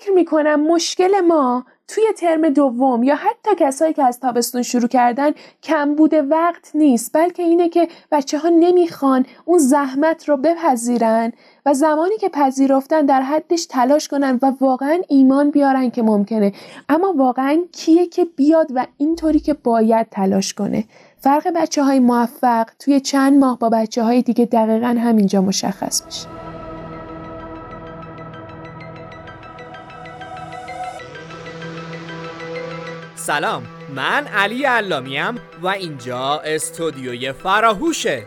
فکر می‌کنم مشکل ما توی ترم دوم یا حتی کسایی که از تابستون شروع کردن کم بوده وقت نیست بلکه اینه که بچه ها نمی‌خوان اون زحمت رو بپذیرن و زمانی که پذیرفتن در حدش تلاش کنن و واقعا ایمان بیارن که ممکنه. اما واقعا کیه که بیاد و اینطوری که باید تلاش کنه؟ فرق بچه های موفق توی چند ماه با بچه های دیگه دقیقا همینجا مشخص میشه. سلام. من علی علامیم و اینجا استودیوی فراهوشه.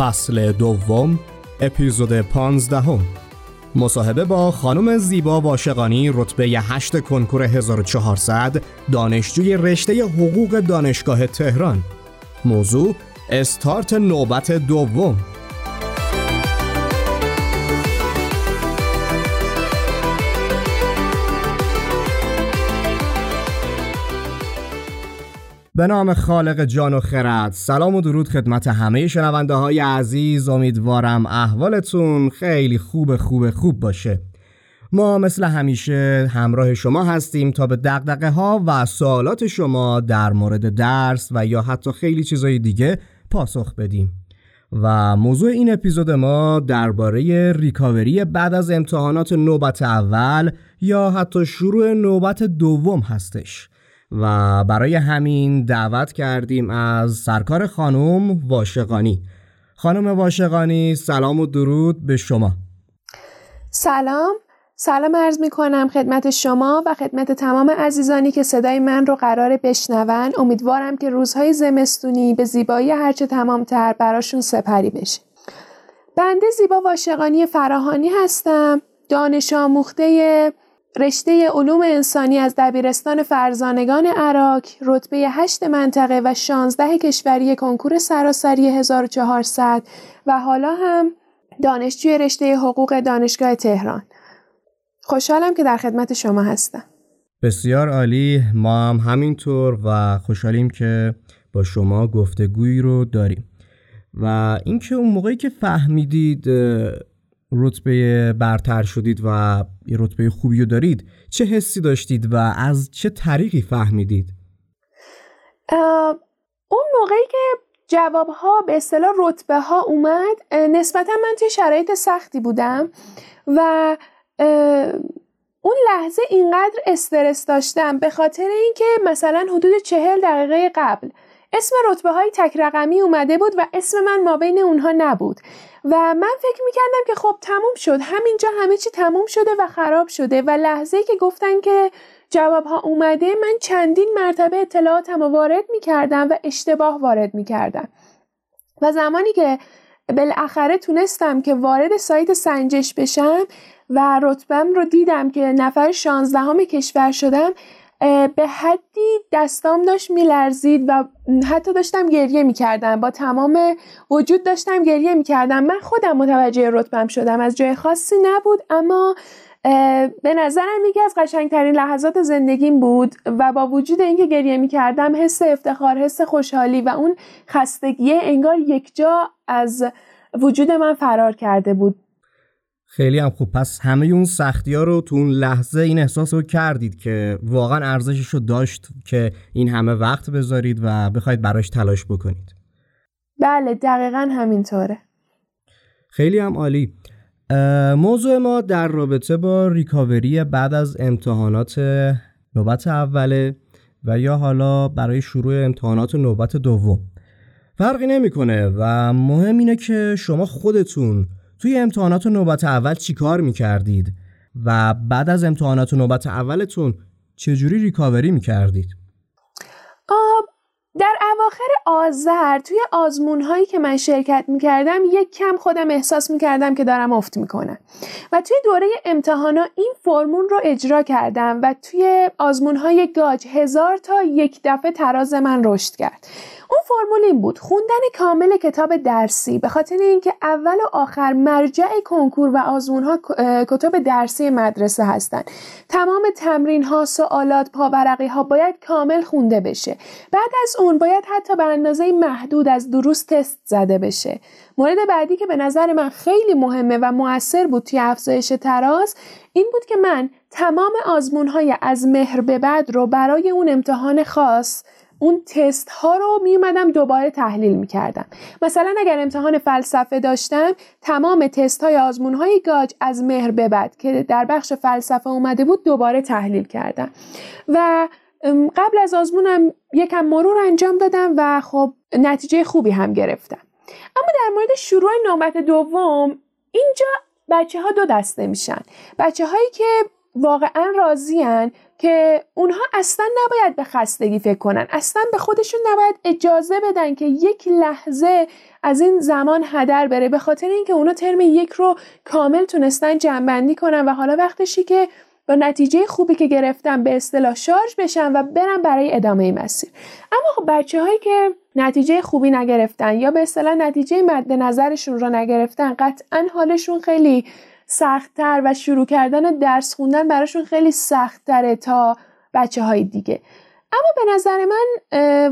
فصل دوم اپیزود پانزدهم. مصاحبه با خانم زیبا واشقانی رتبه 8 کنکور 1400 دانشجوی رشته حقوق دانشگاه تهران. موضوع استارت نوبت دوم. به نام خالق جان و خرد. سلام و درود خدمت همه شنونده های عزیز. امیدوارم احوالتون خیلی خوب خوب خوب باشه. ما مثل همیشه همراه شما هستیم تا به دقدقه ها و سوالات شما در مورد درس و یا حتی خیلی چیزای دیگه پاسخ بدیم. و موضوع این اپیزود ما درباره ریکاوری بعد از امتحانات نوبت اول یا حتی شروع نوبت دوم هستش. و برای همین دعوت کردیم از سرکار خانم واشقانی. خانم واشقانی سلام و درود به شما. سلام. سلام عرض می کنم خدمت شما و خدمت تمام عزیزانی که صدای من رو قرار بشنون. امیدوارم که روزهای زمستونی به زیبایی هرچه تمامتر براشون سپری بشه. بنده زیبا واشقانی فراهانی هستم. دانش آموخته رشته علوم انسانی از دبیرستان فرزانگان عراق رتبه 8 منطقه و 16 کشوری کنکور سراسری 1400 و حالا هم دانشجوی رشته حقوق دانشگاه تهران. خوشحالم که در خدمت شما هستم. بسیار عالی. ما هم همینطور و خوشحالیم که با شما گفتگویی رو داریم. و اینکه اون موقعی که فهمیدید رتبه برتر شدید و یه رتبه خوبی رو دارید چه حسی داشتید و از چه طریقی فهمیدید؟ اون موقعی که جواب ها به اصطلاح رتبه ها اومد نسبتا من توی شرایط سختی بودم و اون لحظه اینقدر استرس داشتم به خاطر اینکه مثلا حدود چهل دقیقه قبل اسم رتبه های تک رقمی اومده بود و اسم من ما بین اونها نبود و من فکر می‌کردم که خب تموم شد. همینجا همه چی تموم شده و خراب شده و لحظه که گفتن که جواب ها اومده من چندین مرتبه اطلاعاتم وارد می‌کردم و اشتباه وارد می‌کردم. و زمانی که بالاخره تونستم که وارد سایت سنجش بشم و رتبم رو دیدم که نفر شانزدهم کشور شدم به حدی دستام داشت میلرزید و حتی داشتم گریه می‌کردم. با تمام وجود داشتم گریه می‌کردم. من خودم متوجه رتبم شدم. از جای خاصی نبود اما به نظرم یکی از قشنگترین لحظات زندگیم بود و با وجود اینکه گریه می‌کردم حس افتخار حس خوشحالی و اون خستگی انگار یک جا از وجود من فرار کرده بود. خیلی هم خوب. پس همه اون سختی ها رو تو اون لحظه این احساس رو کردید که واقعا ارزشش رو داشت که این همه وقت بذارید و بخواید براش تلاش بکنید. بله دقیقا همینطوره. خیلی هم عالی. موضوع ما در رابطه با ریکاوری بعد از امتحانات نوبت اوله و یا حالا برای شروع امتحانات نوبت دوم. فرقی نمی‌کنه و مهم اینه که شما خودتون توی امتحانات نوبت اول چی کار می‌کردید و بعد از امتحانات نوبت اولتون چجوری ریکاوری می‌کردید؟ در اواخر آذر توی آزمون هایی که من شرکت می‌کردم یک کم خودم احساس می‌کردم که دارم افت می‌کنم. و توی دوره امتحانا این فرمون رو اجرا کردم و توی آزمون های گاج هزار تا یک دفعه تراز من رشد کرد. اون فرمول این بود خوندن کامل کتاب درسی به خاطر اینکه اول و آخر مرجع کنکور و آزمون ها کتاب درسی مدرسه هستن. تمام تمرین ها سوالات پاورقی ها باید کامل خونده بشه. بعد از باید حتی به اندازه محدود از دروس تست زده بشه مورد بعدی که به نظر من خیلی مهمه و موثر بود توی افزایش تراز این بود که من تمام آزمون های از مهر به بعد رو برای اون امتحان خاص اون تست ها رو می اومدم دوباره تحلیل می کردم. مثلا اگر امتحان فلسفه داشتم تمام تست های آزمون های گاج از مهر به بعد که در بخش فلسفه اومده بود دوباره تحلیل کردم و قبل از آزمونم یکم مرور انجام دادم و خب نتیجه خوبی هم گرفتم اما در مورد شروع نوبت دوم اینجا بچه ها دو دسته میشن بچه هایی که واقعا راضیان که اونها اصلا نباید به خستگی فکر کنن. اصلا به خودشون نباید اجازه بدن که یک لحظه از این زمان هدر بره. به خاطر اینکه اونا ترم یک رو کامل تونستن جنبندی کنن و حالا وقتشی که با نتیجه خوبی که گرفتن به اصطلاح شارژ بشن و برن برای ادامه مسیر. اما خب بچه هایی که نتیجه خوبی نگرفتن یا به اصطلاح نتیجه مد نظرشون رو نگرفتن قطعا حالشون خیلی سختتر و شروع کردن درس خوندن براشون خیلی سختتره تا بچه های دیگه. اما به نظر من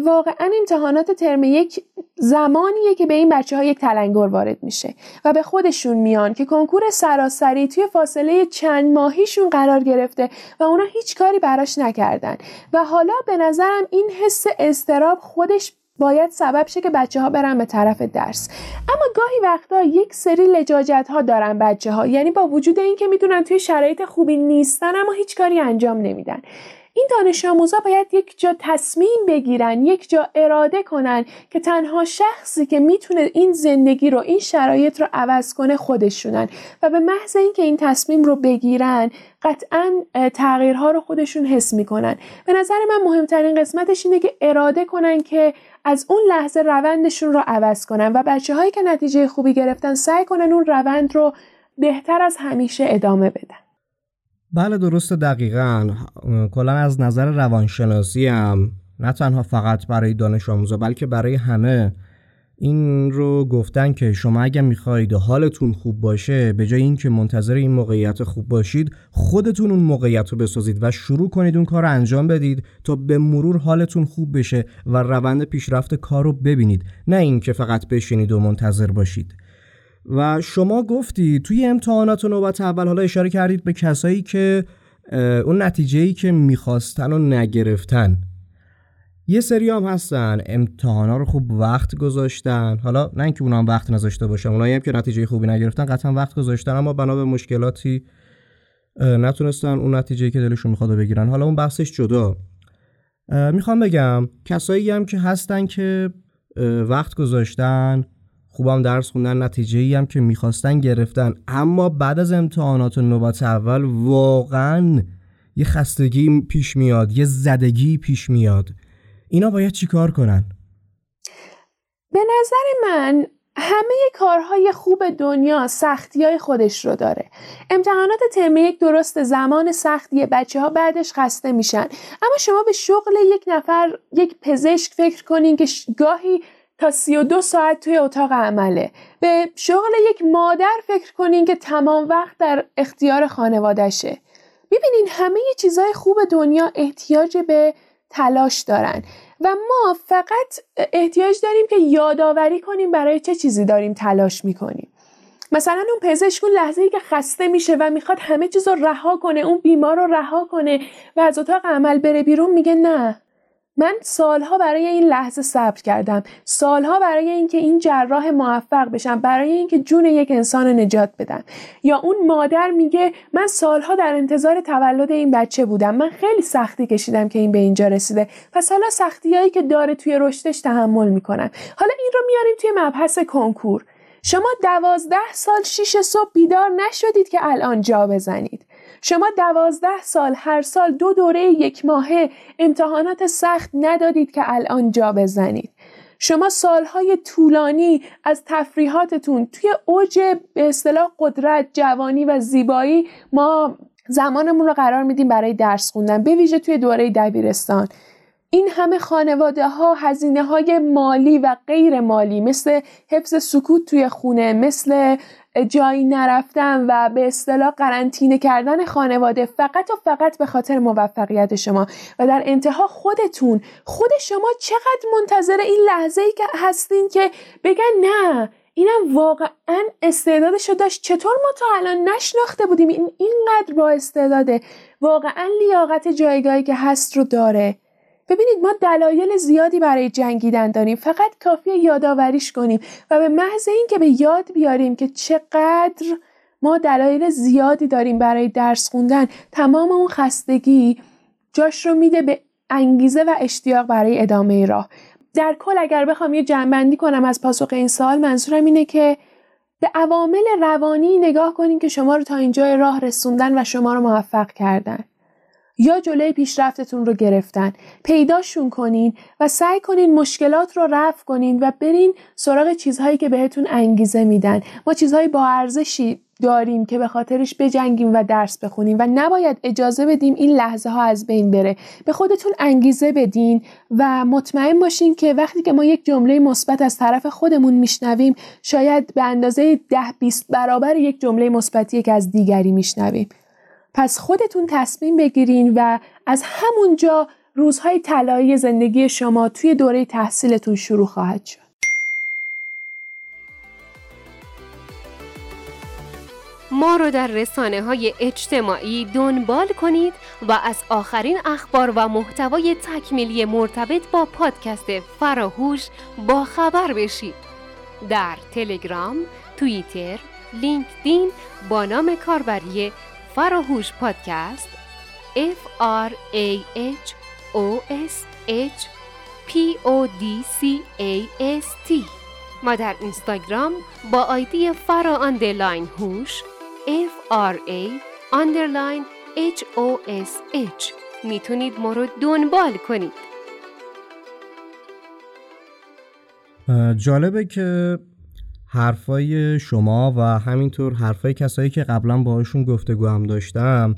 واقعا امتحانات ترم یک زمانیه که به این بچه ها یک تلنگر وارد میشه و به خودشون میان که کنکور سراسری توی فاصله چند ماهیشون قرار گرفته و اونا هیچ کاری براش نکردن. و حالا به نظرم این حس استراب خودش باید سبب شه که بچه ها برن به طرف درس. اما گاهی وقتا یک سری لجاجت ها دارن بچه ها یعنی با وجود اینکه می‌دونن توی شرایط خوبی نیستن اما هیچ کاری انجام نمیدن. این دانش آموزا باید یک جا تصمیم بگیرن یک جا اراده کنن که تنها شخصی که می‌تونه این زندگی رو این شرایط رو عوض کنه خودشونن و به محض اینکه این تصمیم رو بگیرن قطعا تغییرها رو خودشون حس می‌کنن. به نظر من مهمترین قسمتش اینه که اراده کنن که از اون لحظه روندشون رو عوض کنن و بچه هایی که نتیجه خوبی گرفتن سعی کنن اون روند رو بهتر از همیشه ادامه بدن. بله درست دقیقا. کلا از نظر روانشناسی هم نه تنها فقط برای دانش آموزا بلکه برای همه. این رو گفتن که شما اگر می‌خواهید حالتون خوب باشه به جای اینکه منتظر این موقعیت خوب باشید خودتون اون موقعیت رو بسازید و شروع کنید اون کار رو انجام بدید تا به مرور حالتون خوب بشه و روند پیشرفت کار رو ببینید. نه اینکه فقط بشینید و منتظر باشید. و شما گفتی توی امتحانات و نوبت اول حالا اشاره کردید به کسایی که اون نتیجه ای که می‌خواستن و نگرفتن. یه سری هم هستن امتحانا رو خوب وقت گذاشتن. حالا نه اینکه اونا هم وقت نذاشته باشن اونایی هم که نتیجه خوبی نگرفتن قطعا وقت گذاشتن اما بنا به مشکلاتی نتونستن اون نتیجه که دلشون می‌خواد بگیرن. حالا اون بحثش جدا. می‌خوام بگم کسایی هم که هستن که وقت گذاشتن خوبم درس خوندن نتیجه ای هم که می‌خواستن گرفتن. اما بعد از امتحانات نوبت اول واقعا یه خستگی پیش میاد یه زدگی پیش میاد. اینا باید چیکار کنن؟ به نظر من همه کارهای خوب دنیا سختی های خودش رو داره. امتحانات ترم یک درست زمان سختیه بچه ها بعدش خسته میشن. اما شما به شغل یک نفر یک پزشک فکر کنین که گاهی تا 32 ساعت توی اتاق عمله. به شغل یک مادر فکر کنین که تمام وقت در اختیار خانوادشه می‌بینین همه چیزهای خوب دنیا احتیاج به تلاش دارن و ما فقط احتیاج داریم که یادآوری کنیم برای چه چیزی داریم تلاش می‌کنیم. مثلا اون پزشک اون لحظه ای که خسته میشه و می‌خواد همه چیز رو رها کنه اون بیمار رو رها کنه و از اتاق عمل بره بیرون میگه نه. من سالها برای این لحظه صبر کردم. سالها برای اینکه این جراح موفق بشم برای اینکه جون یک انسان نجات بدم. یا اون مادر میگه من سالها در انتظار تولد این بچه بودم. من خیلی سختی کشیدم که این به اینجا رسیده. پس حالا سختیایی که داره توی رشدش تحمل می‌کنم. حالا این رو میاریم توی مبحث کنکور. شما دوازده سال شیش صبح بیدار نشدید که الان جا بزنید. شما دوازده سال هر سال دو دوره یک ماهه. امتحانات سخت ندادید که الان جا بزنید. شما سالهای طولانی از تفریحاتتون توی اوج به اصطلاح قدرت جوانی و زیبایی ما زمانمون رو قرار میدیم برای درس خوندن به ویژه توی دوره دبیرستان. این همه خانواده ها هزینه های مالی و غیر مالی مثل حفظ سکوت توی خونه مثل جایی نرفتن و به اصطلاح قرنطینه کردن خانواده فقط و فقط به خاطر موفقیت شما. و در انتها خودتون خود شما چقدر منتظر این لحظه ای که هستین که بگن نه اینم واقعا استعدادشو داشت. چطور ما تا الان نشناخته بودیم این اینقدر با استعداده؟ واقعا لیاقت جایگاهی که هست رو داره. ببینید ما دلایل زیادی برای جنگیدن داریم. فقط کافیه یادآوریش کنیم و به محض اینکه به یاد بیاریم که چقدر ما دلایل زیادی داریم برای درس خوندن تمام اون خستگی جاش رو میده به انگیزه و اشتیاق برای ادامه راه. در کل اگر بخوام یه جنبندی کنم از پاسخ این سال منظورم اینه که به عوامل روانی نگاه کنیم که شما رو تا اینجا راه رسوندن و شما رو موفق کردن. یا جلوی پیشرفتتون رو گرفتن. پیداشون کنین و سعی کنین مشکلات رو رفع کنین و برین سراغ چیزهایی که بهتون انگیزه میدن. ما چیزهای با ارزشی داریم که به خاطرش بجنگیم و درس بخونیم و نباید اجازه بدیم این لحظه ها از بین بره. به خودتون انگیزه بدین و مطمئن باشین که وقتی که ما یک جمله مثبت از طرف خودمون میشنویم شاید به اندازه ده 20 برابر یک جمله مثبتی که از دیگری میشنویم. پس خودتون تصمیم بگیرین و از همونجا روزهای طلایی زندگی شما توی دوره تحصیلتون شروع خواهد شد. ما رو در رسانه های اجتماعی دنبال کنید و از آخرین اخبار و محتوای تکمیلی مرتبط با پادکست فراهوش با خبر بشید. در تلگرام، توییتر، لینکدین با نام کاربری فراهوش پادکست F R A H O S H P O D C A S T. ما در اینستاگرام با آیدی فرا underline هوش F R A اندرلاین H O S H. می‌تونید ما رو دنبال کنید. جالبه که حرفای شما و همینطور حرفای کسایی که قبلا باهاشون گفتگو هم داشتم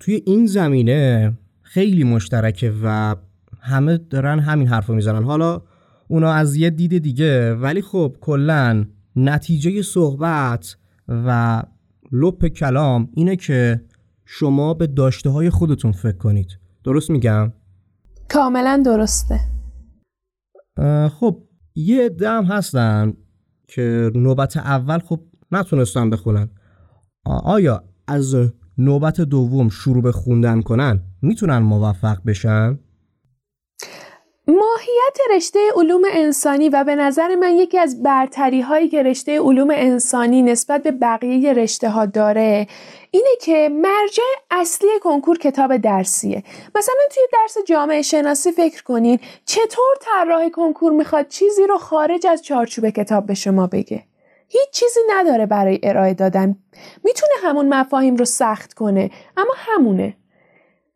توی این زمینه خیلی مشترکه و همه دارن همین حرف رو می‌زنن. حالا اونا از یه دید دیگه ولی خب کلا نتیجه صحبت و لپ کلام اینه که شما به داشته های خودتون فکر کنید. درست میگم؟ کاملا درسته. خب یه دم هستن. که نوبت اول خب نتونستن بخونن آیا از نوبت دوم شروع به خوندن کنن می‌تونن موفق بشن؟ ماهیت رشته علوم انسانی و به نظر من یکی از برتری هایی که رشته علوم انسانی نسبت به بقیه رشته ها داره اینه که مرجع اصلی کنکور کتاب درسیه. مثلا توی درس جامعه شناسی فکر کنین چطور طراح کنکور می‌خواد چیزی رو خارج از چارچوب کتاب به شما بگه؟ هیچ چیزی نداره برای ارائه دادن. می‌تونه همون مفاهیم رو سخت کنه اما همونه.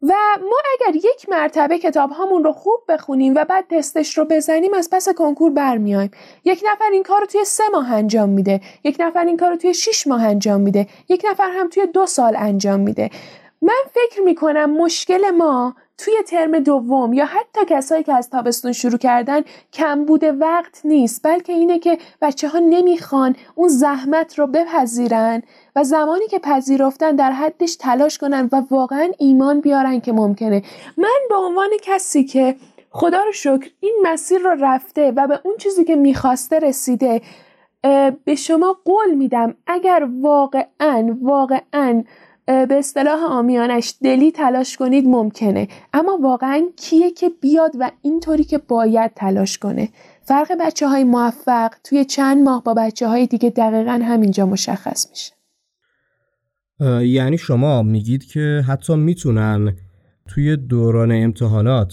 و ما اگر یک مرتبه کتاب هامون رو خوب بخونیم و بعد تستش رو بزنیم از پس کنکور برمیایم یک نفر این کار رو توی سه ماه انجام میده. یک نفر این کار رو توی شیش ماه انجام میده. یک نفر هم توی دو سال انجام میده. من فکر می‌کنم مشکل ما توی ترم دوم یا حتی کسایی که از تابستون شروع کردن کم بوده وقت نیست بلکه اینه که بچه ها نمی‌خوان اون زحمت رو بپذیرن و زمانی که پذیرفتن در حدش تلاش کنن و واقعا ایمان بیارن که ممکنه. من به عنوان کسی که خدا رو شکر این مسیر رو رفته و به اون چیزی که می‌خواسته رسیده به شما قول میدم اگر واقعا واقعا به اصطلاح آمیانش دلی تلاش کنید ممکنه. اما واقعا کیه که بیاد و اینطوری که باید تلاش کنه؟ فرق بچه های موفق توی چند ماه با بچه های دیگه دقیقا همینجا مشخص میشه. یعنی شما میگید که حتی می‌تونن توی دوران امتحانات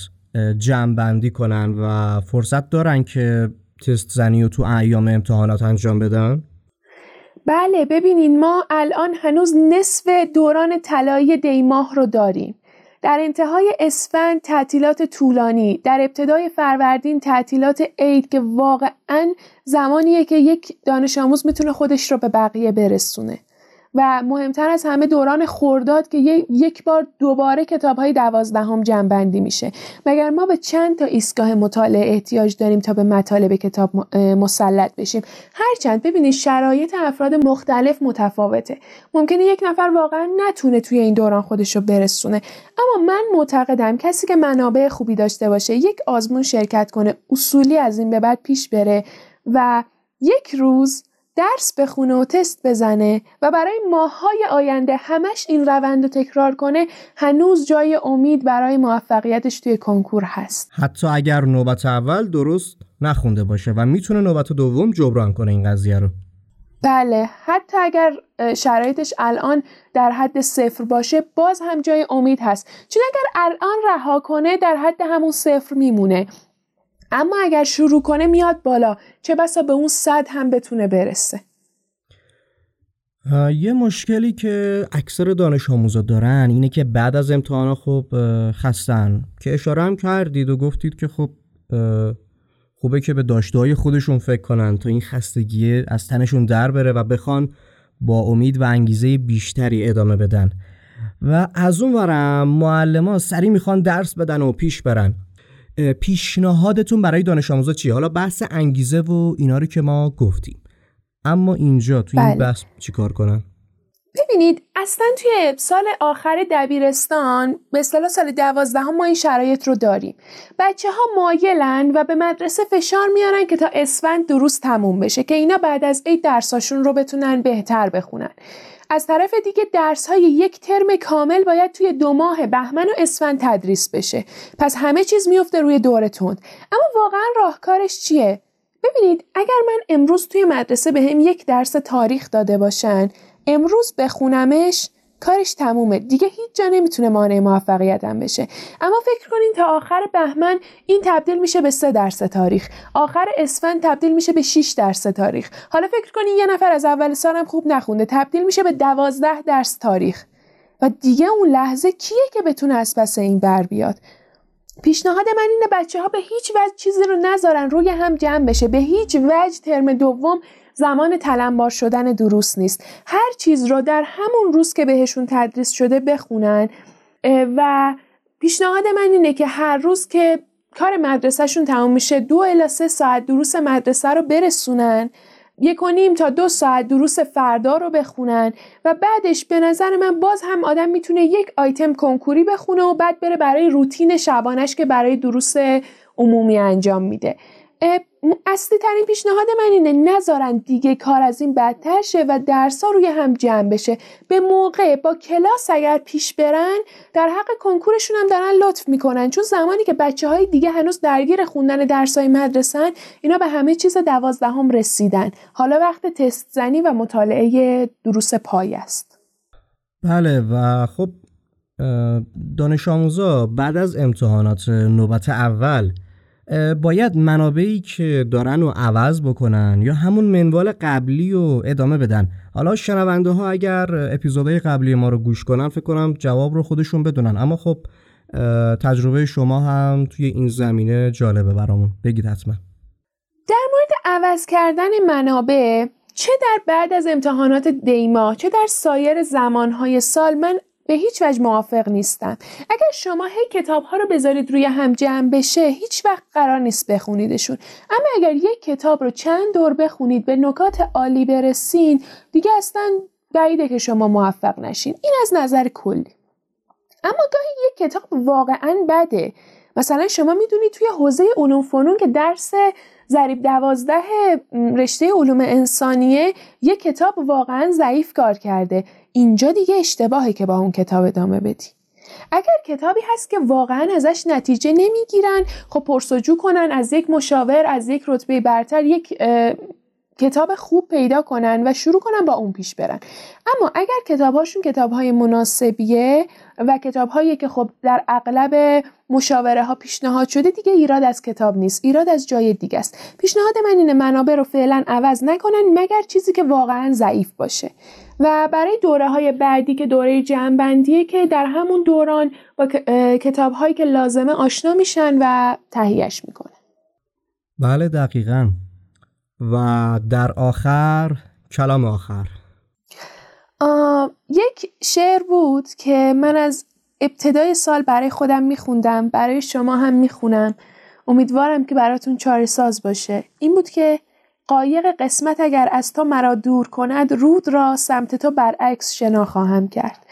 جمع بندی کنن و فرصت دارن که تست زنی و تو ایام امتحانات انجام بدن؟ بله ببینین ما الان هنوز نصف دوران طلایی دیماه رو داریم. در انتهای اسفند تعطیلات طولانی در ابتدای فروردین تعطیلات عید که واقعا زمانیه که یک دانش آموز می‌تونه خودش رو به بقیه برسونه. و مهمتر از همه دوران خورداد که یک بار دوباره کتاب های دوازدهم جنبندی میشه. مگر ما به چند تا ایستگاه مطالعه احتیاج داریم تا به مطالب کتاب مسلط بشیم؟ هرچند ببینید شرایط افراد مختلف متفاوته. ممکنه یک نفر واقعا نتونه توی این دوران خودش رو برسونه. اما من معتقدم کسی که منابع خوبی داشته باشه یک آزمون شرکت کنه اصولی از این به بعد پیش بره و یک روز درس بخونه و تست بزنه و برای ماهای آینده همش این روند رو تکرار کنه هنوز جای امید برای موفقیتش توی کنکور هست. حتی اگر نوبت اول درست نخونده باشه و می‌تونه نوبت دوم جبران کنه این قضیه رو. بله حتی اگر شرایطش الان در حد صفر باشه باز هم جای امید هست. چون اگر الان رها کنه در حد همون صفر میمونه. اما اگر شروع کنه میاد بالا. چه بسا به اون صد هم بتونه برسه. یه مشکلی که اکثر دانش آموزا دارن اینه که بعد از امتحانا خب خستن. که اشاره هم کردید و گفتید که خب خوبه که به داشته خودشون فکر کنن تا این خستگی از تنشون در بره و بخوان با امید و انگیزه بیشتری ادامه بدن. و از اون ورم معلم ها سریع می‌خوان درس بدن و پیش برن. پیشنهادتون برای دانش آموزا چیه؟ حالا بحث انگیزه و اینا رو که ما گفتیم. اما اینجا توی این بله. بحث چیکار کنن؟ ببینید اصلا توی سال آخر دبیرستان به اصطلاح سال دوازدهم ما این شرایط رو داریم. بچه ها مایلن و به مدرسه فشار میارن که تا اسفند درست تموم بشه که اینا بعد از عید درساشون رو بتونن بهتر بخونن. از طرف دیگه درس های یک ترم کامل باید توی دو ماه بهمن و اسفند تدریس بشه. پس همه چیز میفته روی دور اما واقعا راهکارش چیه؟ ببینید اگر من امروز توی مدرسه به هم یک درس تاریخ داده باشن امروز بخونمش کارش تمومه. دیگه هیچ جا نمی‌تونه مانع موفقیتم بشه. اما فکر کنین تا آخر بهمن این تبدیل میشه به سه درس تاریخ. آخر اسفند تبدیل میشه به 6 درس تاریخ. حالا فکر کنین یه نفر از اول سالم خوب نخونده. تبدیل میشه به دوازده درس تاریخ. و دیگه اون لحظه کیه که بتونه از پس این بر بیاد؟ پیشنهاد من اینه بچه ها به هیچ وجه چیزی رو نذارن روی هم جمع بشه. به هیچ وجه ترم دوم زمان تلمبار شدن دروس نیست. هر چیز رو در همون روز که بهشون تدریس شده بخونن. و پیشنهاد من اینه که هر روز که کار مدرسهشون تمام میشه دو الا سه ساعت دروس مدرسه رو برسونن. یک و نیم تا دو ساعت دروس فردا رو بخونن. و بعدش به نظر من باز هم آدم می‌تونه یک آیتم کنکوری بخونه و بعد بره برای روتین شبانش که برای دروس عمومی انجام میده. اصلی ترین پیشنهاد من اینه نذارن دیگه کار از این بدتر شه و درسا روی هم جمع بشه. به موقع با کلاس اگر پیش برن در حق کنکورشون هم دارن لطف می‌کنن. چون زمانی که بچه های دیگه هنوز درگیر خوندن درس های مدرسن اینا به همه چیز دوازدهم رسیدن. حالا وقت تست زنی و مطالعه دروس پای است. بله و خب دانش آموزا بعد از امتحانات نوبت اول باید منابعی که دارن رو عوض بکنن یا همون منوال قبلی رو ادامه بدن. حالا شنونده ها اگر اپیزودهای قبلی ما رو گوش کنن فکر کنم جواب رو خودشون بدونن. اما خب تجربه شما هم توی این زمینه جالبه برامون. بگید حتما. در مورد عوض کردن منابع چه در بعد از امتحانات دیما چه در سایر زمانهای سال من به هیچ وجه موافق نیستم اگر شما هی کتاب ها رو بذارید روی هم جمع بشه هیچ وقت قرار نیست بخونیدشون. اما اگر یک کتاب رو چند دور بخونید به نکات عالی برسین دیگه اصلا بعیده که شما موفق نشین. این از نظر کلی. اما گاهی یک کتاب واقعا بده. مثلا شما می‌دونید توی حوزه علوم فنون که درس ضریب دوازده رشته علوم انسانیه یک کتاب واقعا ضعیف کار کرده. اینجا دیگه اشتباهه که با اون کتاب ادامه بدی. اگر کتابی هست که واقعا ازش نتیجه نمی‌گیرن خب پرسجو کنن از یک مشاور از یک رتبه برتر یک کتاب خوب پیدا کنن و شروع کنن با اون پیش برن. اما اگر کتابهاشون کتابهای مناسبیه و کتابهایی که خب در اغلب مشاوره ها پیشنهاد شده دیگه ایراد از کتاب نیست ایراد از جای دیگه است. پیشنهاد من اینه منابع رو فعلا عوض نکنن مگر چیزی که واقعا ضعیف باشه. و برای دوره های بعدی که دوره جمعبندیه که در همون دوران با کتاب هایی که لازمه آشنا میشن و تهیهش می‌کنن. بله دقیقا. و در آخر کلام آخر. یک شعر بود که من از ابتدای سال برای خودم میخوندم برای شما هم می‌خونم. امیدوارم که براتون چاره ساز باشه. این بود که قایق قسمت اگر از تو مرا دور کند رود را سمت تو برعکس شنا خواهم کرد.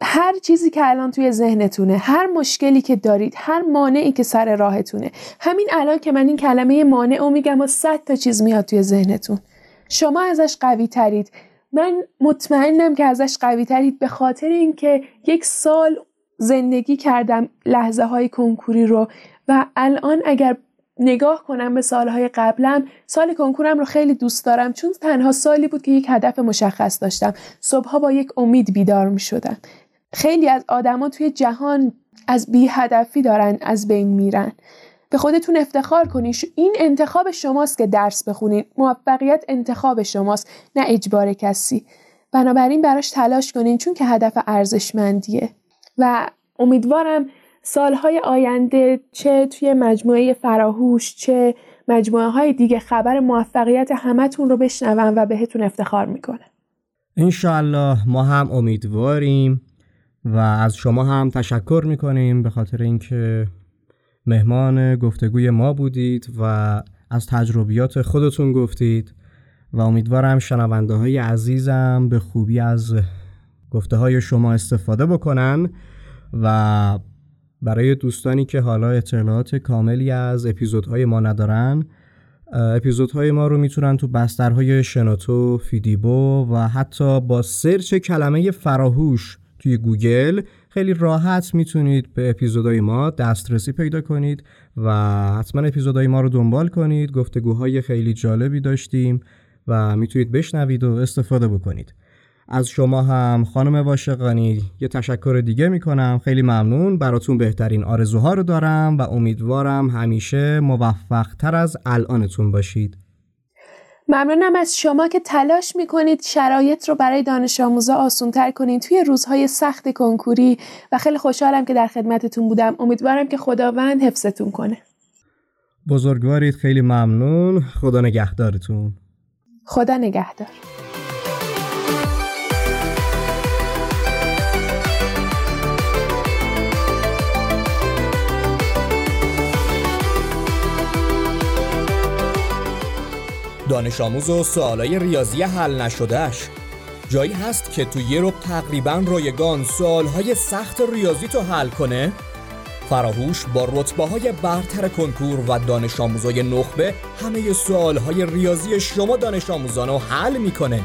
هر چیزی که الان توی ذهنتونه هر مشکلی که دارید هر مانعی که سر راهتونه. همین الان که من این کلمه مانع رو میگم و صد تا چیز میاد توی ذهنتون. شما ازش قوی ترید. من مطمئنم که ازش قوی ترید به خاطر اینکه یک سال زندگی کردم لحظه های کنکوری رو و الان اگر نگاه کنم به سالهای قبلم سال کنکورم رو خیلی دوست دارم چون تنها سالی بود که یک هدف مشخص داشتم. صبحها با یک امید بیدار می شدم خیلی از آدما توی جهان از بی هدفی دارن از بین میرن. به خودتون افتخار کنید این انتخاب شماست که درس بخونید موفقیت انتخاب شماست نه اجبار کسی. بنابراین براش تلاش کنین چون که هدف ارزشمندیه. و امیدوارم سالهای آینده چه توی مجموعه فراهوش چه مجموعه های دیگه خبر موفقیت همتون رو بشنوم و بهتون افتخار می‌کنه. انشاءالله ما هم امیدواریم و از شما هم تشکر می‌کنیم به خاطر اینکه مهمان گفتگوی ما بودید و از تجربیات خودتون گفتید و امیدوارم شنونده های عزیزم به خوبی از گفته های شما استفاده بکنن و برای دوستانی که حالا اطلاعات کاملی از اپیزودهای ما ندارن اپیزودهای ما رو می‌تونن تو بسترهای شنوتو، فیدیبو و حتی با search کلمه فراهوش توی گوگل خیلی راحت می‌تونید به اپیزودهای ما دسترسی پیدا کنید و حتما اپیزودهای ما رو دنبال کنید. گفتگوهای خیلی جالبی داشتیم و می‌تونید بشنوید و استفاده بکنید. از شما هم خانم واشقانی یه تشکر دیگه می‌کنم. خیلی ممنون. براتون بهترین آرزوها رو دارم و امیدوارم همیشه موفق تر از الانتون باشید. ممنونم از شما که تلاش می‌کنید شرایط رو برای دانش آموزا آسون تر کنید توی روزهای سخت کنکوری و خیلی خوشحالم که در خدمتتون بودم. امیدوارم که خداوند حفظتون کنه. بزرگوارید. خیلی ممنون. خدا نگهدارتون. خدا نگهدار. دانش آموز و سوالای ریاضی حل نشدهش جایی هست که تو یه رو تقریبا رایگان سوالهای سخت ریاضی تو حل کنه؟ فراهوش با رتبه های برتر کنکور و دانش آموزای نخبه همه سوالهای ریاضی شما دانش آموزان رو حل می‌کنه